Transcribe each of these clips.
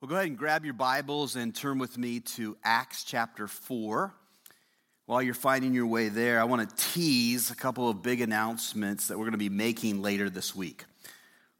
Well, go ahead and grab your Bibles and turn with me to Acts chapter 4. While you're finding your way there, I want to tease a couple of big announcements that we're going to be making later this week.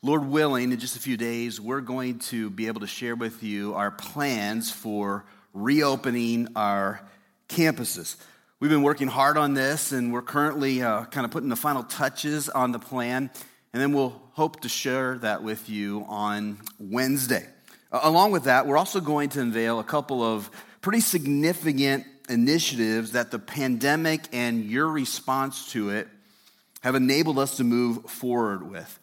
Lord willing, in just a few days, we're going to be able to share with you our plans for reopening our campuses. We've been working hard on this, and we're currently uh, kind of putting the final touches on the plan, and then we'll hope to share that with you on Wednesday. Uh, along with that, we're also going to unveil a couple of pretty significant initiatives that the pandemic and your response to it have enabled us to move forward with.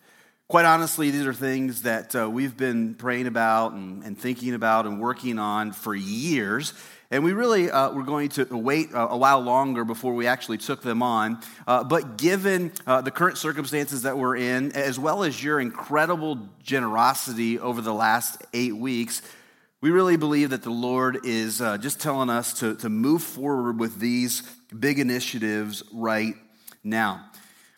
Quite honestly, these are things that uh, we've been praying about and, and, thinking about and working on for years. And we really uh, were going to wait a, while longer before we actually took them on. Uh, but given uh, the current circumstances that we're in, as well as your incredible generosity over the last eight weeks, we really believe that the Lord is uh, just telling us to, to move forward with these big initiatives right now.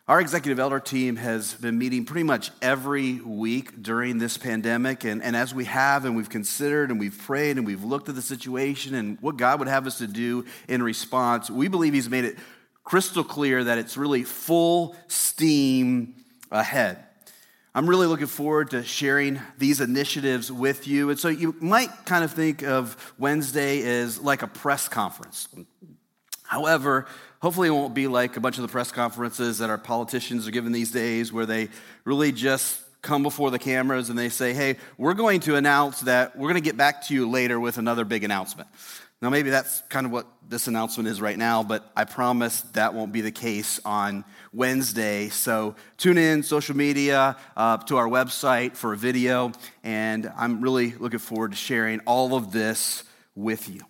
Our executive elder team has been meeting pretty much every week during this pandemic. And, and as we have, and we've considered, and we've prayed, and we've looked at the situation and what God would have us to do in response, we believe He's made it crystal clear that it's really full steam ahead. I'm really looking forward to sharing these initiatives with you. And so you might kind of think of Wednesday as like a press conference. However, Hopefully, it won't be like a bunch of the press conferences that our politicians are giving these days where they really just come before the cameras and they say, hey, we're going to announce that we're going to get back to you later with another big announcement. Now, maybe that's kind of what this announcement is right now, but I promise that won't be the case on Wednesday. So tune in, social media, uh, to our website for a video, and I'm really looking forward to sharing all of this with you.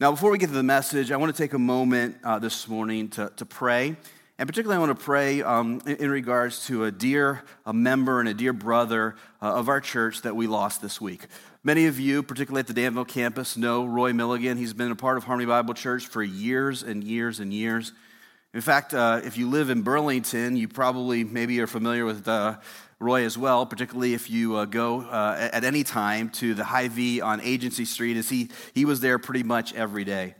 Now, before we get to the message, I want to take a moment uh, this morning to, to pray. And particularly, I want to pray um, in, in, regards to a dear a member and a dear brother uh, of our church that we lost this week. Many of you, particularly at the Danville campus, know Roy Milligan. He's been a part of Harmony Bible Church for years and years and years. In fact, uh, if you live in Burlington, you probably maybe are familiar with uh, Roy as well, particularly if you uh, go uh, at any time to the Hy-Vee on Agency Street, as he, he was there pretty much every day.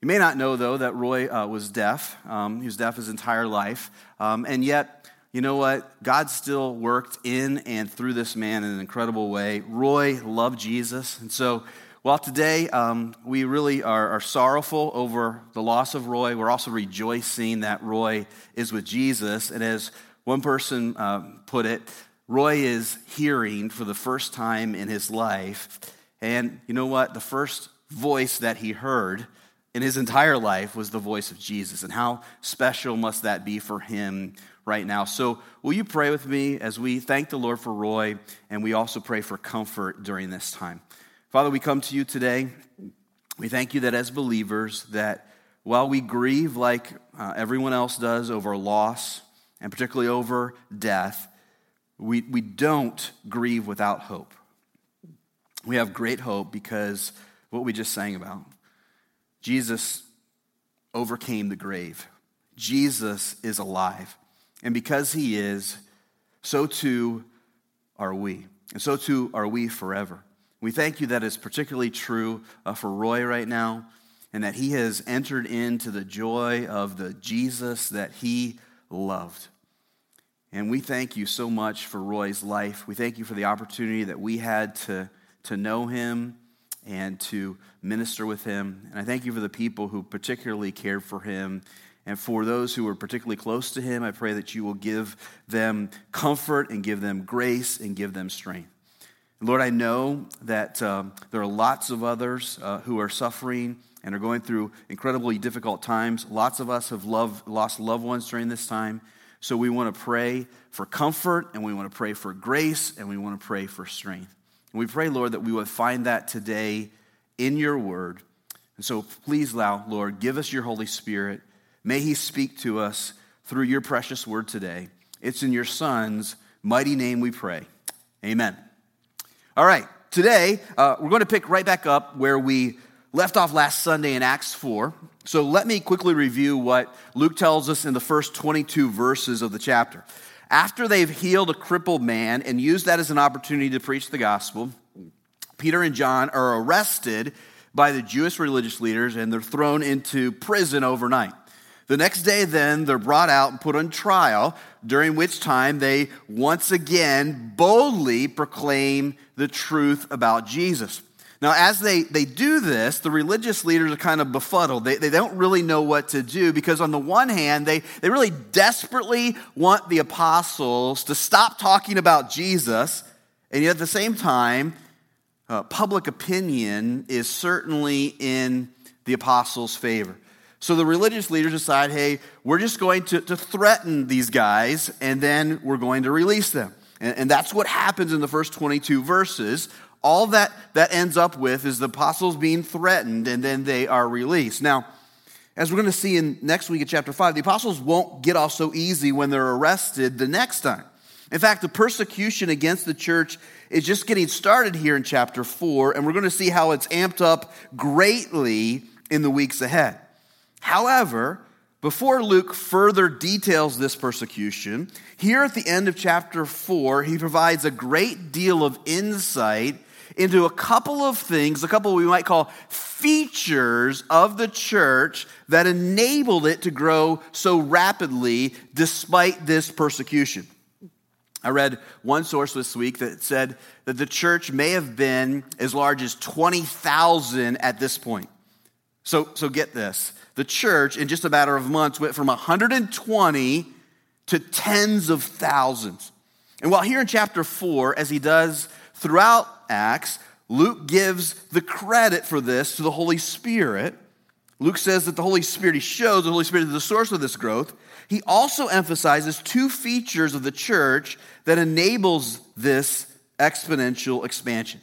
You may not know, though, that Roy uh, was deaf. Um, he was deaf his entire life. Um, and yet, you know what? God still worked in and through this man in an incredible way. Roy loved Jesus. And so, while today um, we really are, are, sorrowful over the loss of Roy. We're also rejoicing that Roy is with Jesus. And as one person uh, put it Roy is hearing for the first time in his life. And you know what? The first voice that he heard in his entire life was the voice of Jesus. And how special must that be for him right now? So, will you pray with me as we thank the Lord for Roy and we also pray for comfort during this time? Father, we come to you today. We thank you that as believers, that while we grieve like uh, everyone else does over loss, and particularly over death, we, we don't grieve without hope. We have great hope because what we just sang about. Jesus overcame the grave. Jesus is alive. And because he is, so too are we. And so too are we forever. We thank you that is particularly true uh, for Roy right now, and that he has entered into the joy of the Jesus that he loved. And we thank you so much for Roy's life. We thank you for the opportunity that we had to, to know him and to minister with him. And I thank you for the people who particularly cared for him. And for those who were particularly close to him, I pray that you will give them comfort and give them grace and give them strength. Lord, I know that um, there are lots of others uh, who are suffering and are going through incredibly difficult times. Lots of us have loved, lost loved ones during this time. So we want to pray for comfort and we want to pray for grace and we want to pray for strength. And we pray, Lord, that we would find that today in your word. And so please, Lord, give us your Holy Spirit. May he speak to us through your precious word today. It's in your Son's mighty name we pray. Amen. All right, today uh, we're going to pick right back up where we left off last Sunday in Acts 4. So let me quickly review what Luke tells us in the first 22 verses of the chapter. After they've healed a crippled man and used that as an opportunity to preach the gospel, Peter and John are arrested by the Jewish religious leaders and they're thrown into prison overnight. The next day, then, they're brought out and put on trial, during which time they once again boldly proclaim the truth about Jesus. Now, as they, they do this, the religious leaders are kind of befuddled. They, they don't really know what to do because, on the one hand, they, they really desperately want the apostles to stop talking about Jesus, and yet at the same time, uh, public opinion is certainly in the apostles' favor. So the religious leaders decide hey, we're just going to, to threaten these guys and then we're going to release them. And, and that's what happens in the first 22 verses. All that that ends up with is the apostles being threatened and then they are released. Now, as we're going to see in next week at chapter 5, the apostles won't get off so easy when they're arrested the next time. In fact, the persecution against the church is just getting started here in chapter 4, and we're going to see how it's amped up greatly in the weeks ahead. However, before Luke further details this persecution, here at the end of chapter 4, he provides a great deal of insight into a couple of things, a couple we might call features of the church that enabled it to grow so rapidly despite this persecution. I read one source this week that said that the church may have been as large as 20,000 at this point. So, so get this the church, in just a matter of months, went from 120 to tens of thousands. And while here in chapter 4, as he does throughout Acts, Luke gives the credit for this to the Holy Spirit. Luke says that the Holy Spirit, he shows the Holy Spirit is the source of this growth. He also emphasizes two features of the church that enables this exponential expansion.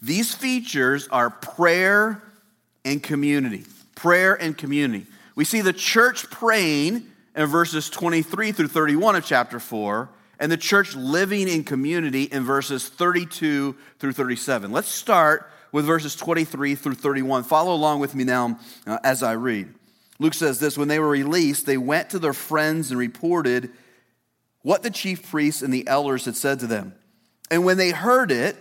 These features are prayer and community prayer and community. We see the church praying in verses 23 through 31 of chapter 4, and the church living in community in verses 32 through 37. Let's start with verses 23 through 31. Follow along with me now uh, as I read. Luke says this When they were released, they went to their friends and reported what the chief priests and the elders had said to them. And when they heard it,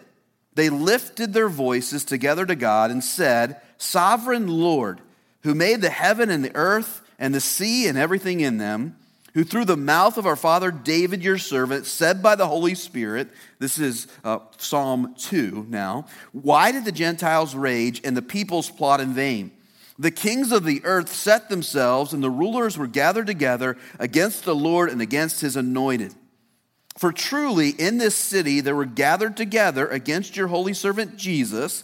they lifted their voices together to God and said, Sovereign Lord, who made the heaven and the earth and the sea and everything in them, who through the mouth of our father David, your servant, said by the Holy Spirit, this is uh, Psalm 2 now, why did the Gentiles rage and the peoples plot in vain? The kings of the earth set themselves, and the rulers were gathered together against the Lord and against his anointed. For truly in this city there were gathered together against your holy servant Jesus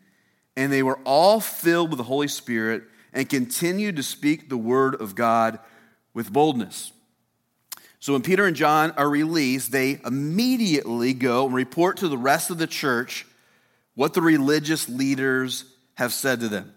and they were all filled with the Holy Spirit and continued to speak the word of God with boldness. So when Peter and John are released, they immediately go and report to the rest of the church what the religious leaders have said to them.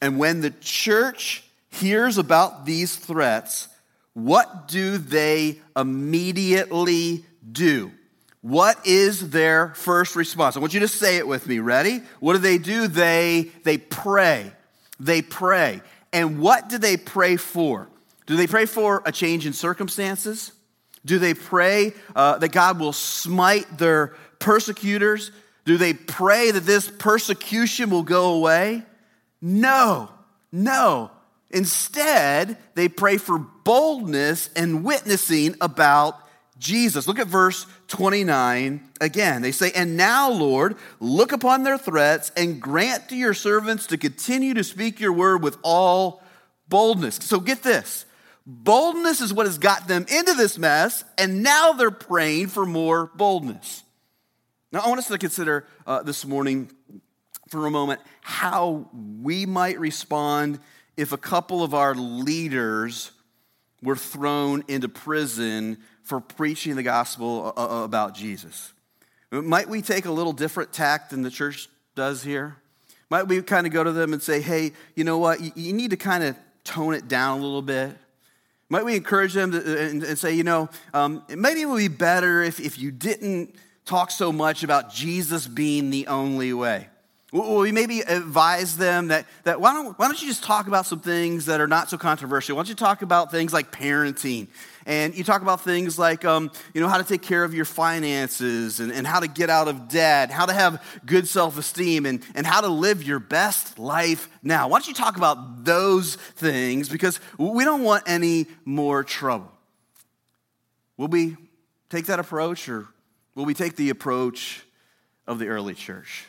And when the church hears about these threats, what do they immediately do? What is their first response? I want you to say it with me. Ready? What do they do? They, they pray. They pray. And what do they pray for? Do they pray for a change in circumstances? Do they pray uh, that God will smite their persecutors? Do they pray that this persecution will go away? No, no. Instead, they pray for boldness and witnessing about Jesus. Look at verse 29 again. They say, And now, Lord, look upon their threats and grant to your servants to continue to speak your word with all boldness. So get this boldness is what has got them into this mess, and now they're praying for more boldness. Now, I want us to consider uh, this morning for a moment how we might respond if a couple of our leaders were thrown into prison for preaching the gospel uh, uh, about Jesus. Might we take a little different tact than the church does here? Might we kind of go to them and say, hey, you know what? You, need to kind of tone it down a little bit. Might we encourage them to, and, say, you know, um, maybe it would be better if, if you didn't talk so much about Jesus being the only way. Will we maybe advise them that, that why, don't, why don't you just talk about some things that are not so controversial? Why don't you talk about things like parenting? And you talk about things like, um, you know, how to take care of your finances and, and how to get out of debt, how to have good self esteem, and, and how to live your best life now. Why don't you talk about those things? Because we don't want any more trouble. Will we take that approach or will we take the approach of the early church?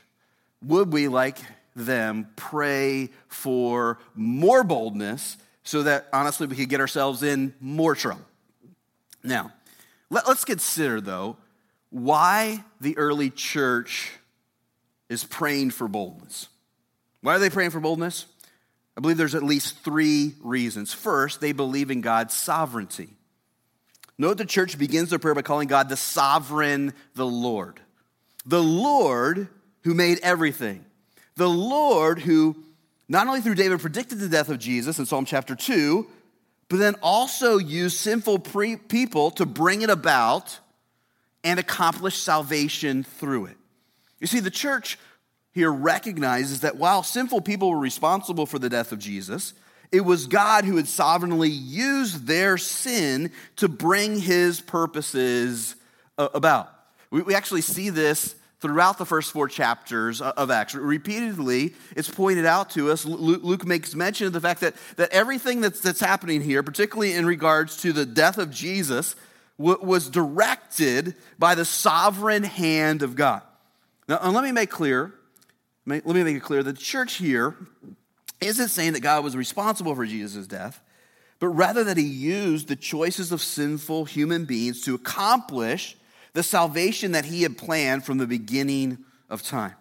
would we, like them, pray for more boldness so that honestly we could get ourselves in more trouble? Now, let, us consider though why the early church is praying for boldness. Why are they praying for boldness? I believe there's at least three reasons. First, they believe in God's sovereignty. Note the church begins their prayer by calling God the sovereign, the Lord. The Lord who made everything. The Lord who not only through David predicted the death of Jesus in Psalm chapter 2, but then also use sinful pre- people to bring it about and accomplish salvation through it. You see, the church here recognizes that while sinful people were responsible for the death of Jesus, it was God who had sovereignly used their sin to bring his purposes uh, about. We actually see this throughout the first four chapters of Acts. Repeatedly, it's pointed out to us. Luke makes mention of the fact that, that everything that's, that's happening here, particularly in regards to the death of Jesus, was directed by the sovereign hand of God. Now, uh, let me make clear, let me make it clear the church here isn't saying that God was responsible for Jesus' death, but rather that he used the choices of sinful human beings to accomplish the salvation that he had planned from the beginning of time.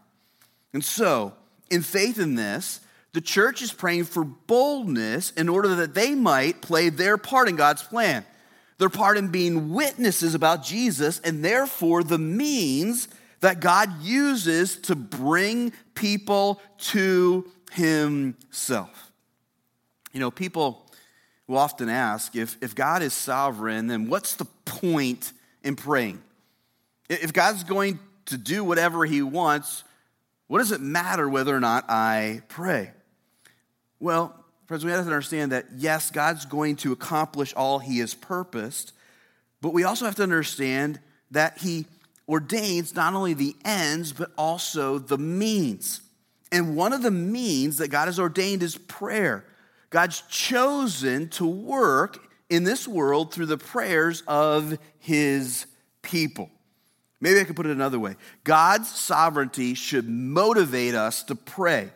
And so, in faith in this, the church is praying for boldness in order that they might play their part in God's plan. Their part in being witnesses about Jesus and therefore the means that God uses to bring people to himself. You know, people will often ask if, if God is sovereign, then what's the point in praying? If God's going to do whatever he wants, what does it matter whether or not I pray? Well, friends, we have to understand that yes, God's going to accomplish all he has purposed, but we also have to understand that he ordains not only the ends, but also the means. And one of the means that God has ordained is prayer. God's chosen to work in this world through the prayers of his people. Maybe I could put it another way God's sovereignty should motivate us to pray.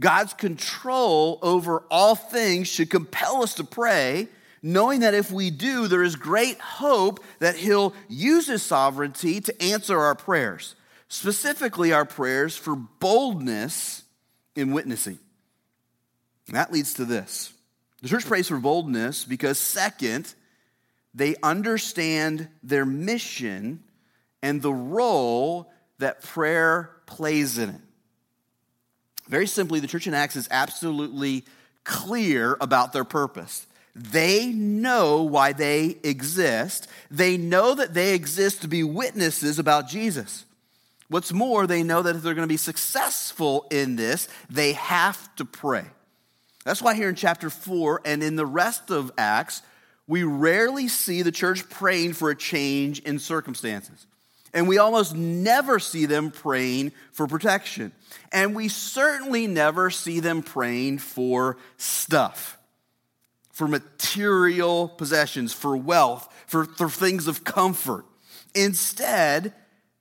God's control over all things should compel us to pray, knowing that if we do, there is great hope that He'll use His sovereignty to answer our prayers, specifically our prayers for boldness in witnessing. And that leads to this the church prays for boldness because, second, they understand their mission and the role that prayer plays in it. Very simply, the church in Acts is absolutely clear about their purpose. They know why they exist. They know that they exist to be witnesses about Jesus. What's more, they know that if they're going to be successful in this, they have to pray. That's why here in chapter 4 and in the rest of Acts, we rarely see the church praying for a change in circumstances. And we almost never see them praying for protection. And we certainly never see them praying for stuff, for material possessions, for wealth, for, for things of comfort. Instead,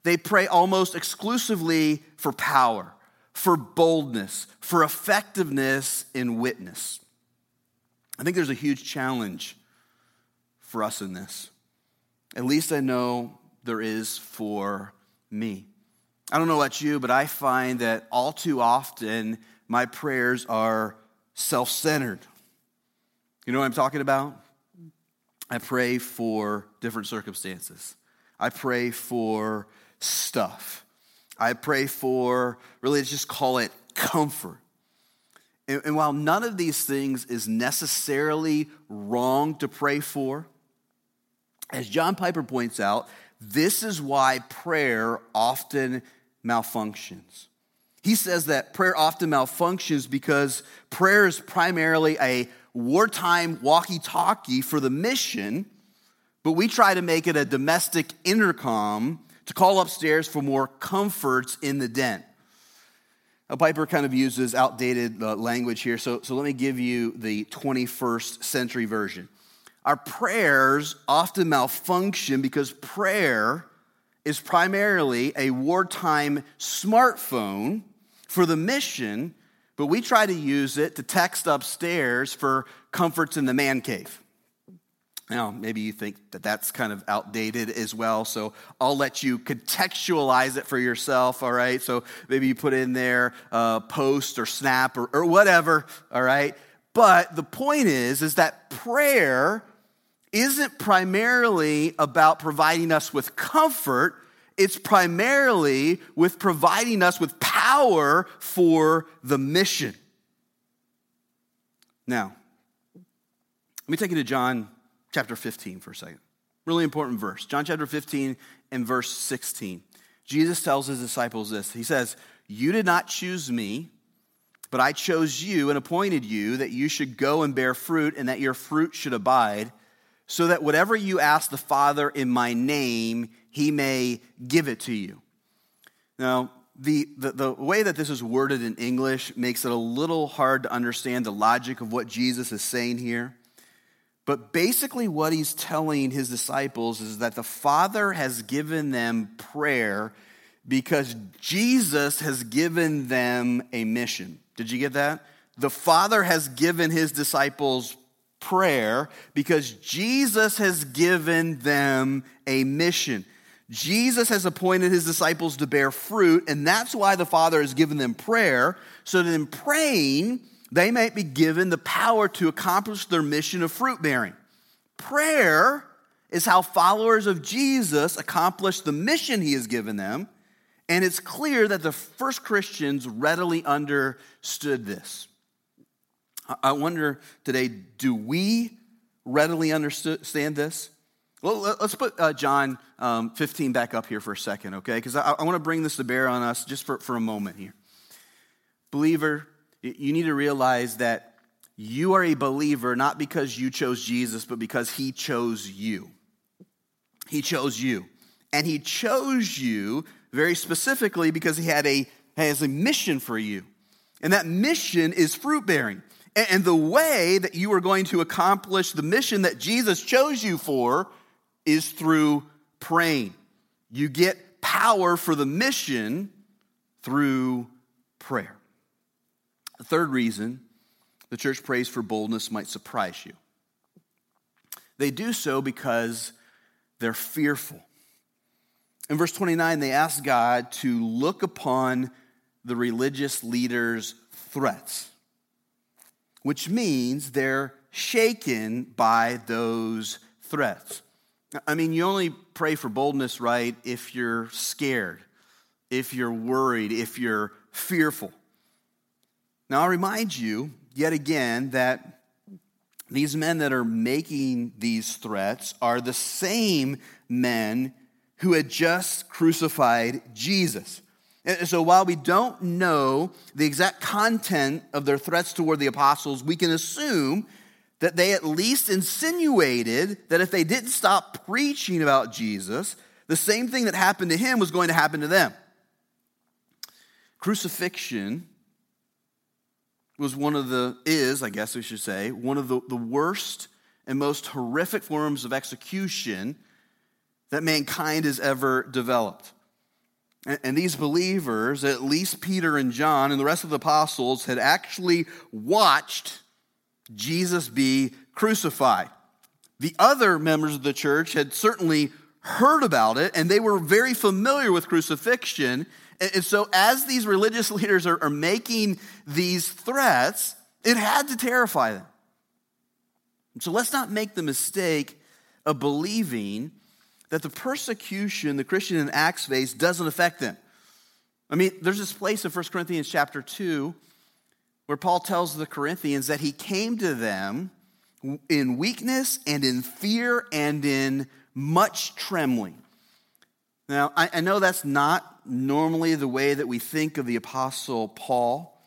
they pray almost exclusively for power, for boldness, for effectiveness in witness. I think there's a huge challenge for us in this. At least I know there is for me. I don't know about you, but I find that all too often my prayers are self centered. You know what I'm talking about? I pray for different circumstances. I pray for stuff. I pray for, really, let's just call it comfort. And, and while none of these things is necessarily wrong to pray for, as John Piper points out, this is why prayer often malfunctions. He says that prayer often malfunctions because prayer is primarily a wartime walkie talkie for the mission, but we try to make it a domestic intercom to call upstairs for more comforts in the den. Now, Piper kind of uses outdated uh, language here, so, so let me give you the 21st century version. Our prayers often malfunction because prayer is primarily a wartime smartphone for the mission, but we try to use it to text upstairs for comforts in the man cave. Now, maybe you think that that's kind of outdated as well, so I'll let you contextualize it for yourself, all right? So maybe you put in there uh, post or snap or, or whatever, all right? But the point is, is that prayer isn't primarily about providing us with comfort, it's primarily with providing us with power for the mission. Now, let me take you to John chapter 15 for a second. Really important verse. John chapter 15 and verse 16. Jesus tells his disciples this He says, You did not choose me, but I chose you and appointed you that you should go and bear fruit and that your fruit should abide so that whatever you ask the Father in my name, he may give it to you. Now, the, the, the, way that this is worded in English makes it a little hard to understand the logic of what Jesus is saying here. But basically, what he's telling his disciples is that the Father has given them prayer because Jesus has given them a mission. Did you get that? The Father has given his disciples prayer because Jesus has given them a mission. Jesus has appointed his disciples to bear fruit, and that's why the Father has given them prayer, so that in praying, they might be given the power to accomplish their mission of fruit bearing. Prayer is how followers of Jesus accomplish the mission he has given them, and it's clear that the first Christians readily understood this. I wonder today, do we readily understand this? Well, let's put uh, John um, 15 back up here for a second, okay? Because I, I want to bring this to bear on us just for, for a moment here. Believer, you need to realize that you are a believer not because you chose Jesus, but because he chose you. He chose you. And he chose you very specifically because he had a, has a mission for you. And that mission is fruit bearing. And the way that you are going to accomplish the mission that Jesus chose you for is through praying. You get power for the mission through prayer. The third reason the church prays for boldness might surprise you. They do so because they're fearful. In verse 29, they ask God to look upon the religious leaders' threats which means they're shaken by those threats. I mean, you only pray for boldness, right, if you're scared, if you're worried, if you're fearful. Now, I'll remind you yet again that these men that are making these threats are the same men who had just crucified Jesus. And so while we don't know the exact content of their threats toward the apostles, we can assume that they at least insinuated that if they didn't stop preaching about Jesus, the same thing that happened to him was going to happen to them. Crucifixion was one of the, is, I guess we should say, one of the, the worst and most horrific forms of execution that mankind has ever developed. And these believers, at least Peter and John and the rest of the apostles, had actually watched Jesus be crucified. The other members of the church had certainly heard about it and they were very familiar with crucifixion. And so, as these religious leaders are, making these threats, it had to terrify them. So, let's not make the mistake of believing that the persecution the Christian in Acts face doesn't affect them. I mean, there's this place in 1 Corinthians chapter 2 where Paul tells the Corinthians that he came to them in weakness and in fear and in much trembling. Now, I, I know that's not normally the way that we think of the Apostle Paul,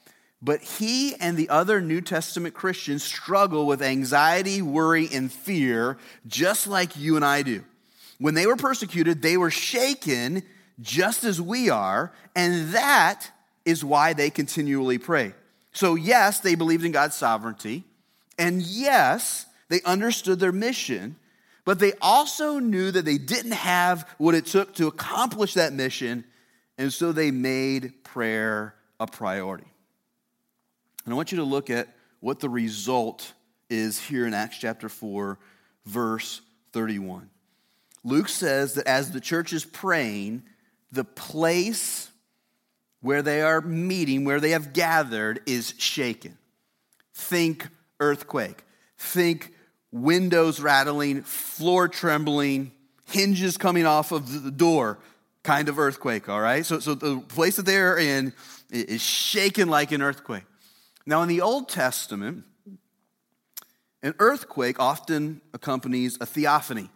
but he and the other New Testament Christians struggle with anxiety, worry, and fear just like you and I do. When they were persecuted, they were shaken just as we are, and that is why they continually pray. So, yes, they believed in God's sovereignty, and yes, they understood their mission, but they also knew that they didn't have what it took to accomplish that mission, and so they made prayer a priority. And I want you to look at what the result is here in Acts chapter 4, verse 31. Luke says that as the church is praying, the place where they are meeting, where they have gathered, is shaken. Think earthquake. Think windows rattling, floor trembling, hinges coming off of the door kind of earthquake, all right? So, so the place that they're in is shaken like an earthquake. Now, in the Old Testament, an earthquake often accompanies a theophany,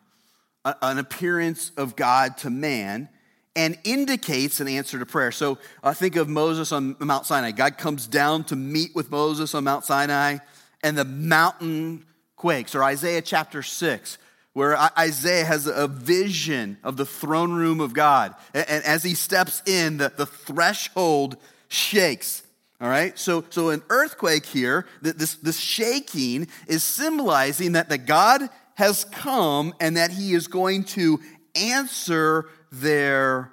an appearance of God to man, and indicates an answer to prayer. So I uh, think of Moses on Mount Sinai. God comes down to meet with Moses on Mount Sinai, and the mountain quakes. Or Isaiah chapter 6, where Isaiah has a vision of the throne room of God. And as he steps in, the, the threshold shakes. All right, so, so an earthquake here, this, this shaking is symbolizing that, that God has come and that he is going to answer their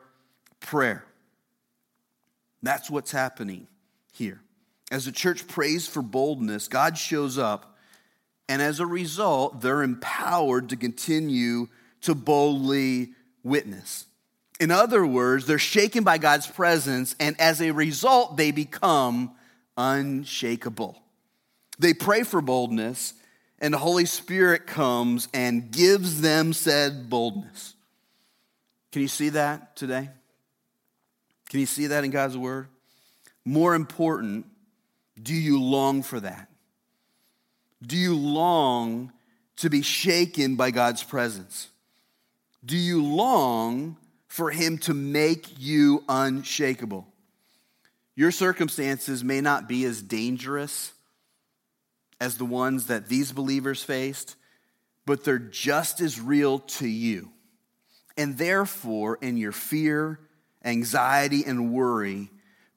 prayer. That's what's happening here. As the church prays for boldness, God shows up, and as a result, they're empowered to continue to boldly witness. In other words, they're shaken by God's presence, and as a result, they become unshakable. They pray for boldness, and the Holy Spirit comes and gives them said boldness. Can you see that today? Can you see that in God's Word? More important, do you long for that? Do you long to be shaken by God's presence? Do you long for Him to make you unshakable? Your circumstances may not be as dangerous as the ones that these believers faced, but they're just as real to you. And therefore, in your fear, anxiety, and worry,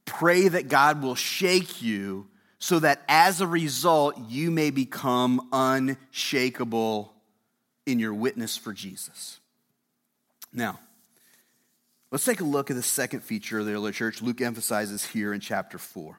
pray that God will shake you so that as a result, you may become unshakable in your witness for Jesus. Now, let's take a look at the second feature of the early church Luke emphasizes here in chapter 4.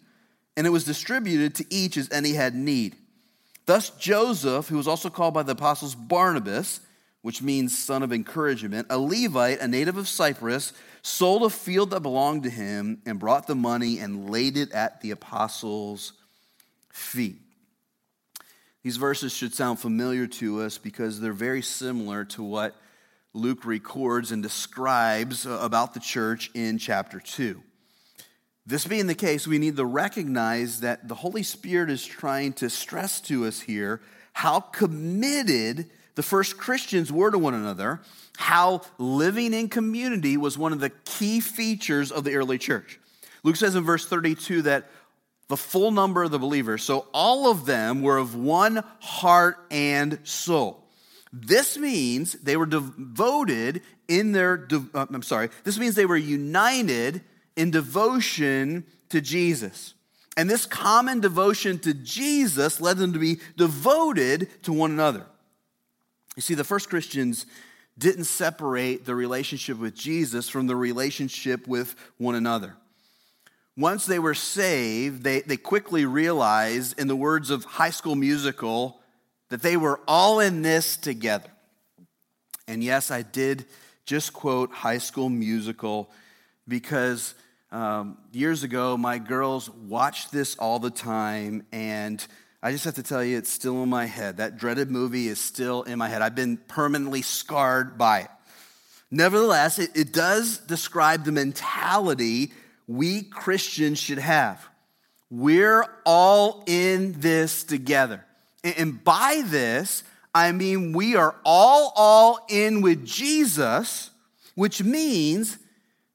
and it was distributed to each as any had need. Thus, Joseph, who was also called by the apostles Barnabas, which means son of encouragement, a Levite, a native of Cyprus, sold a field that belonged to him and brought the money and laid it at the apostles' feet. These verses should sound familiar to us because they're very similar to what Luke records and describes about the church in chapter 2. This being the case, we need to recognize that the Holy Spirit is trying to stress to us here how committed the first Christians were to one another, how living in community was one of the key features of the early church. Luke says in verse 32 that the full number of the believers, so all of them were of one heart and soul. This means they were devoted in their, uh, I'm sorry, this means they were united in devotion to Jesus. And this common devotion to Jesus led them to be devoted to one another. You see, the first Christians didn't separate the relationship with Jesus from the relationship with one another. once they were saved, they, they quickly realized, in the words of High School Musical, that they were all in this together. And yes, I did just quote High School Musical because um, years ago, my girls watched this all the time, and I just have to tell you, it's still in my head. That dreaded movie is still in my head. I've been permanently scarred by it. Nevertheless, it, it does describe the mentality we Christians should have. We're all in this together. And, and by this, I mean we are all all in with Jesus, which means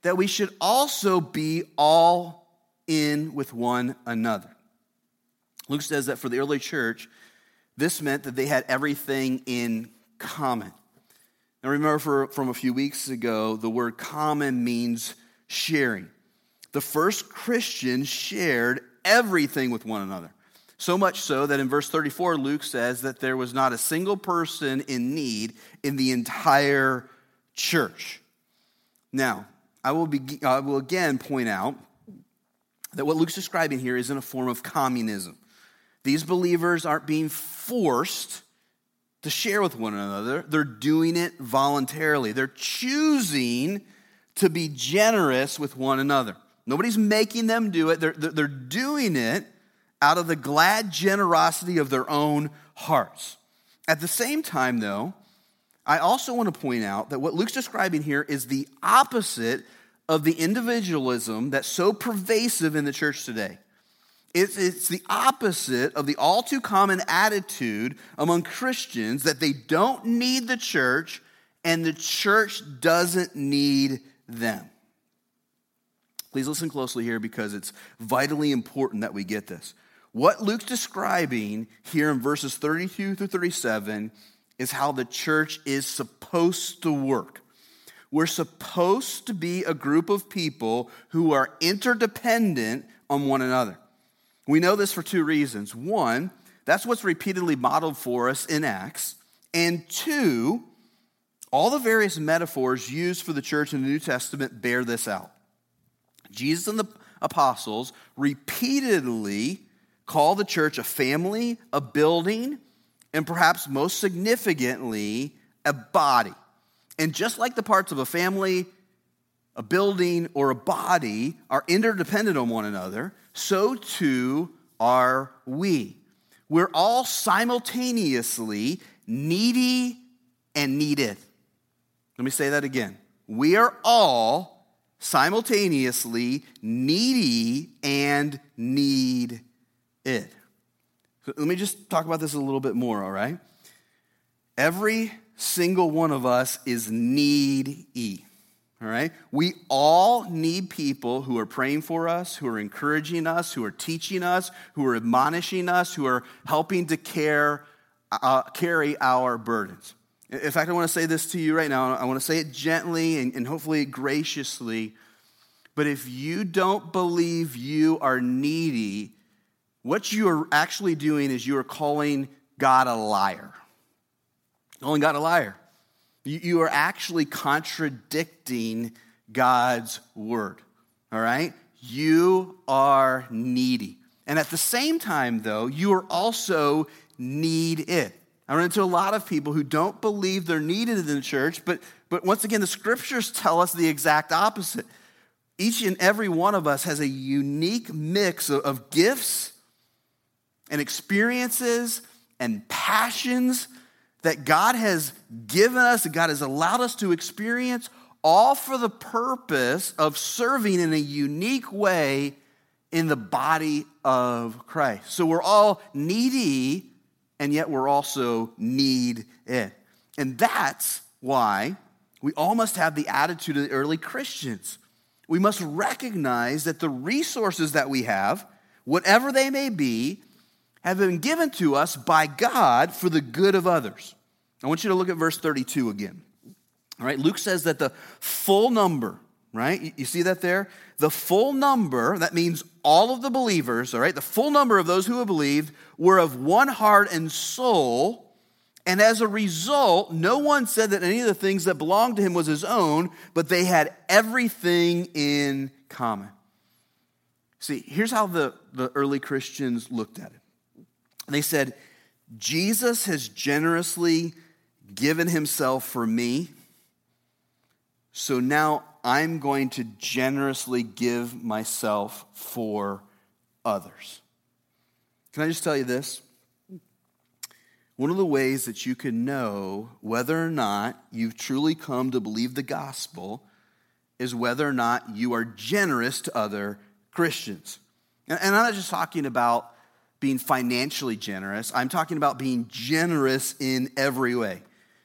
that we should also be all in with one another. Luke says that for the early church, this meant that they had everything in common. Now, remember for, from a few weeks ago, the word common means sharing. The first Christians shared everything with one another. So much so that in verse 34, Luke says that there was not a single person in need in the entire church. Now, I will, be, I will again point out that what Luke's describing here is in a form of communism. These believers aren't being forced to share with one another, they're doing it voluntarily. They're choosing to be generous with one another. Nobody's making them do it, they're, they're doing it out of the glad generosity of their own hearts. At the same time, though, I also want to point out that what Luke's describing here is the opposite of the individualism that's so pervasive in the church today. It's, it's the opposite of the all too common attitude among Christians that they don't need the church and the church doesn't need them. Please listen closely here because it's vitally important that we get this. What Luke's describing here in verses 32 through 37 is how the church is supposed to work. We're supposed to be a group of people who are interdependent on one another. We know this for two reasons. One, that's what's repeatedly modeled for us in Acts. And two, all the various metaphors used for the church in the New Testament bear this out. Jesus and the apostles repeatedly call the church a family, a building, and perhaps most significantly, a body. And just like the parts of a family, a building, or a body are interdependent on one another, so too are we. We're all simultaneously needy and needed. Let me say that again. We are all simultaneously needy and need it. Let me just talk about this a little bit more, all right? Every single one of us is needy. All right? We all need people who are praying for us, who are encouraging us, who are teaching us, who are admonishing us, who are helping to care, uh, carry our burdens. In fact, I want to say this to you right now. I want to say it gently and, and hopefully graciously. But if you don't believe you are needy, what you are actually doing is you are calling God a liar. Calling God a liar. You are actually contradicting God's word. All right? You are needy. And at the same time, though, you are also need it. I run into a lot of people who don't believe they're needed in the church, but, but once again, the scriptures tell us the exact opposite. Each and every one of us has a unique mix of, of gifts and experiences and passions that God has given us, that God has allowed us to experience, all for the purpose of serving in a unique way in the body of Christ. So we're all needy, and yet we're also need it. And that's why we all must have the attitude of the early Christians. We must recognize that the resources that we have, whatever they may be, have been given to us by God for the good of others. I want you to look at verse 32 again. All right, Luke says that the full number, right? You see that there? The full number, that means all of the believers, all right? The full number of those who have believed were of one heart and soul. And as a result, no one said that any of the things that belonged to him was his own, but they had everything in common. See, here's how the, the early Christians looked at it. They said, Jesus has generously given himself for me, so now I'm going to generously give myself for others. Can I just tell you this? One of the ways that you can know whether or not you've truly come to believe the gospel is whether or not you are generous to other Christians. And I'm not just talking about being financially generous, I'm talking about being generous in every way.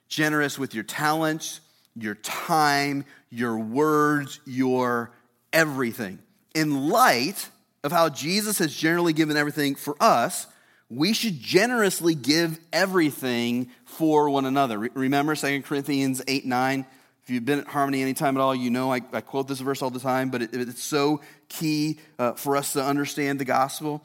Generous with your talents, your time, your words, your everything. In light of how Jesus has generally given everything for us, we should generously give everything for one another. Remember 2 Corinthians 8 9? If you've been at Harmony anytime at all, you know I, I quote this verse all the time, but it, it's so key uh, for us to understand the gospel.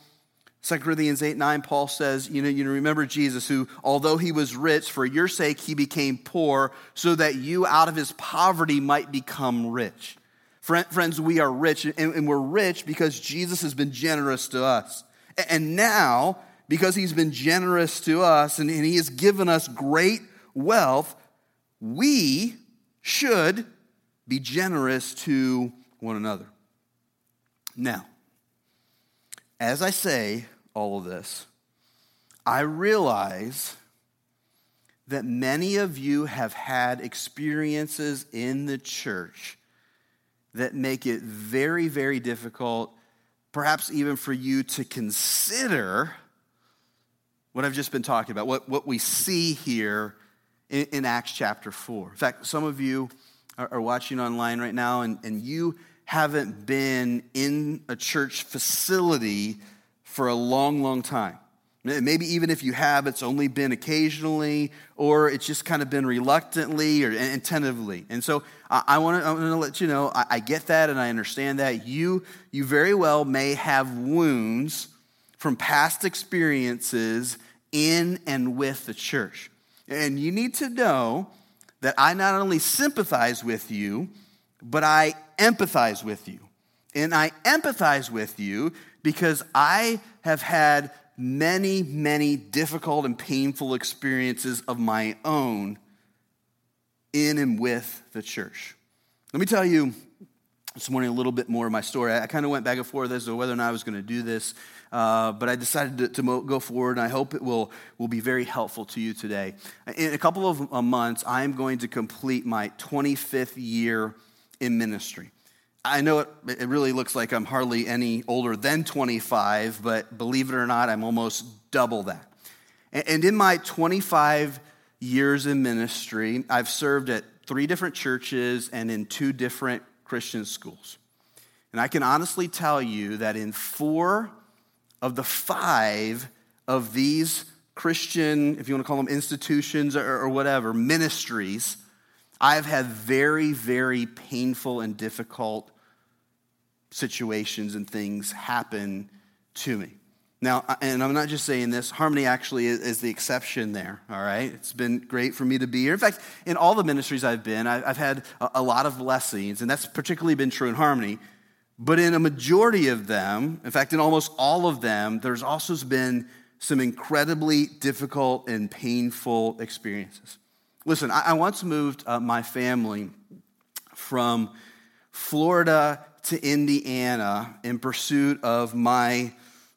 2 Corinthians 8 9, Paul says, you know, you remember Jesus, who, although he was rich, for your sake he became poor, so that you out of his poverty might become rich. Friends, we are rich, and we're rich because Jesus has been generous to us. And now, because he's been generous to us and he has given us great wealth, we should be generous to one another. Now, as I say all of this, I realize that many of you have had experiences in the church that make it very, very difficult, perhaps even for you to consider what I've just been talking about, what, what we see here in, in Acts chapter 4. In fact, some of you are, are watching online right now and, and you haven't been in a church facility for a long, long time. Maybe even if you have, it's only been occasionally, or it's just kind of been reluctantly or attentively. And so I, want to let you know I, get that and I understand that. You, you very well may have wounds from past experiences in and with the church. And you need to know that I not only sympathize with you, but I empathize with you. And I empathize with you because I have had many, many difficult and painful experiences of my own in and with the church. Let me tell you this morning a little bit more of my story. I kind of went back and forth as to whether or not I was going to do this, uh, but I decided to, to, go forward, and I hope it will, will be very helpful to you today. In a couple of uh, months, I am going to complete my 25th year in ministry. I know it, it really looks like I'm hardly any older than 25, but believe it or not, I'm almost double that. And in my 25 years in ministry, I've served at three different churches and in two different Christian schools. And I can honestly tell you that in four of the five of these Christian, if you want to call them institutions or, or whatever, ministries, I've had very, very painful and difficult situations and things happen to me. Now, and I'm not just saying this, Harmony actually is, the exception there, all right? It's been great for me to be here. In fact, in all the ministries I've been, I've had a lot of blessings, and that's particularly been true in Harmony. But in a majority of them, in fact, in almost all of them, there's also been some incredibly difficult and painful experiences. Listen, I, once moved uh, my family from Florida to Indiana in pursuit of my,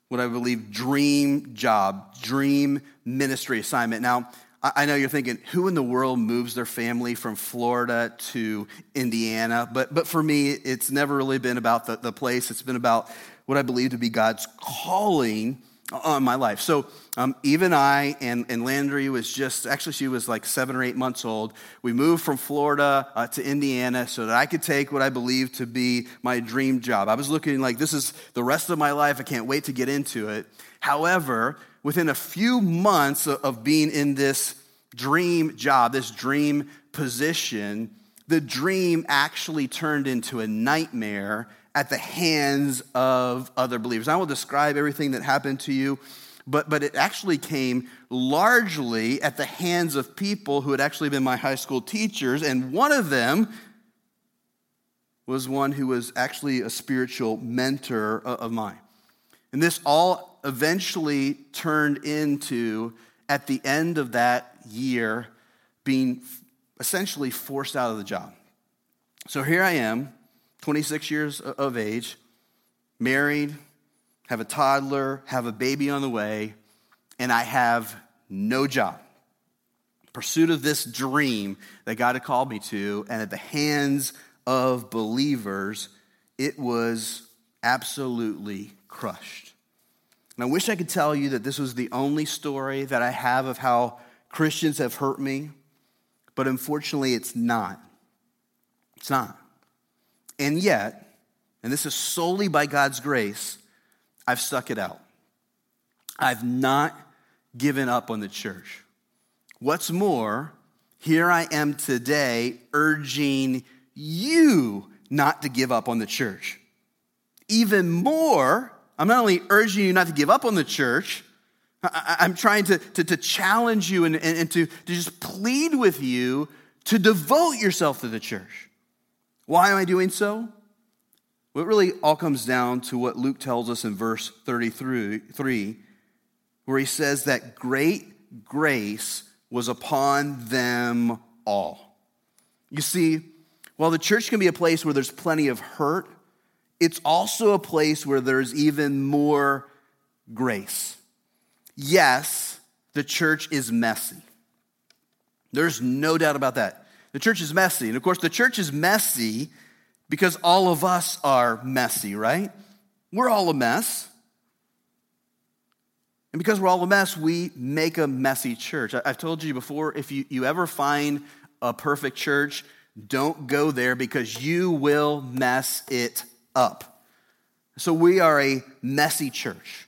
what I believe, dream job, dream ministry assignment. Now, I know you're thinking, who in the world moves their family from Florida to Indiana? But, but for me, it's never really been about the, the place. It's been about what I believe to be God's calling on my life. So um, even I and, and Landry was just, actually, she was like seven or eight months old. We moved from Florida uh, to Indiana so that I could take what I believed to be my dream job. I was looking like this is the rest of my life. I can't wait to get into it. However, within a few months of, of being in this dream job, this dream position, the dream actually turned into a nightmare at the hands of other believers. I will describe everything that happened to you, but, but it actually came largely at the hands of people who had actually been my high school teachers, and one of them was one who was actually a spiritual mentor uh, of mine. And this all eventually turned into, at the end of that year, being essentially forced out of the job. So here I am, 26 years of age, married, have a toddler, have a baby on the way, and I have no job. Pursuit of this dream that God had called me to, and at the hands of believers, it was absolutely crushed. And I wish I could tell you that this was the only story that I have of how Christians have hurt me, but unfortunately, it's not. It's not. And yet, and this is solely by God's grace, I've stuck it out. I've not given up on the church. What's more, here I am today urging you not to give up on the church. Even more, I'm not only urging you not to give up on the church, I'm trying to, to, to challenge you and, and, and to, to just plead with you to devote yourself to the church. Why am I doing so? Well, it really all comes down to what Luke tells us in verse 33, where he says that great grace was upon them all. You see, while the church can be a place where there's plenty of hurt, it's also a place where there's even more grace. Yes, the church is messy. There's no doubt about that. The church is messy. And of course, the church is messy because all of us are messy, right? We're all a mess. And because we're all a mess, we make a messy church. I've told you before if you, you ever find a perfect church, don't go there because you will mess it up. So we are a messy church.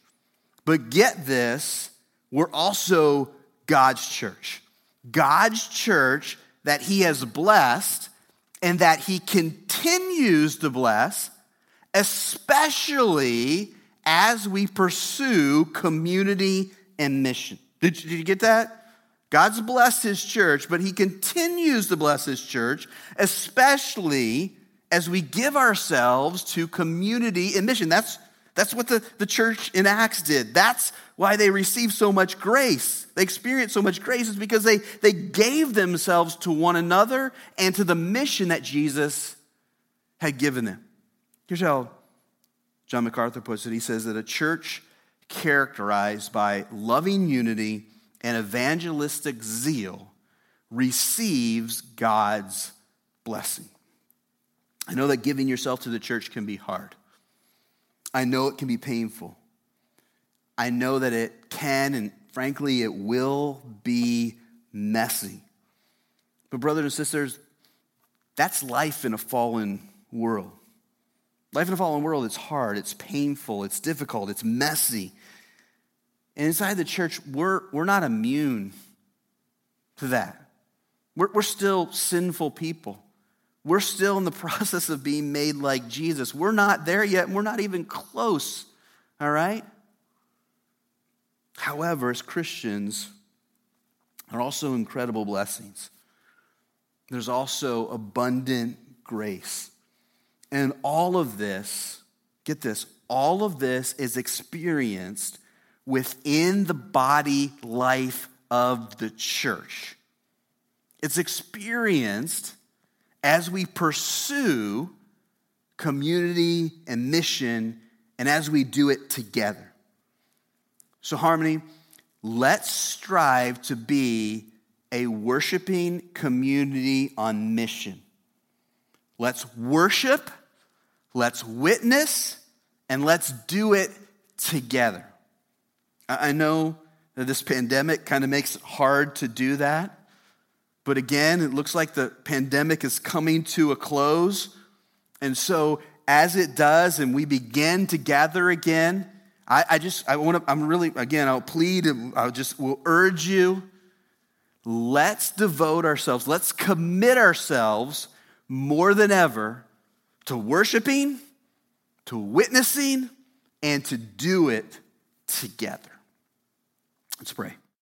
But get this, we're also God's church. God's church that He has blessed and that He continues to bless, especially as we pursue community and mission. Did, did you get that? God's blessed his church, but he continues to bless his church, especially as we give ourselves to community and mission. That's, that's what the, the church in Acts did. That's why they received so much grace. They experienced so much grace is because they, they gave themselves to one another and to the mission that Jesus had given them. Here's how John MacArthur puts it. He says that a church characterized by loving unity and evangelistic zeal receives God's blessing. I know that giving yourself to the church can be hard. I know it can be painful. I know that it can, and frankly, it will be messy. But, brothers and sisters, that's life in a fallen world. Life in a fallen world, it's hard, it's painful, it's difficult, it's messy. And inside the church, we're, we're not immune to that. We're, we're still sinful people. We're still in the process of being made like Jesus. We're not there yet, we're not even close, all right? However, as Christians, there are also incredible blessings. There's also abundant grace. And all of this, get this, all of this is experienced within the body life of the church. It's experienced as we pursue community and mission and as we do it together. So, Harmony, let's strive to be a worshiping community on mission. Let's worship, let's witness, and let's do it together. I know that this pandemic kind of makes it hard to do that. But again, it looks like the pandemic is coming to a close. And so, as it does, and we begin to gather again, I, I just, I want to, I'm really, again, I'll plead, I'll just, will urge you, let's devote ourselves, let's commit ourselves more than ever to worshiping, to witnessing, and to do it together. Let's pray.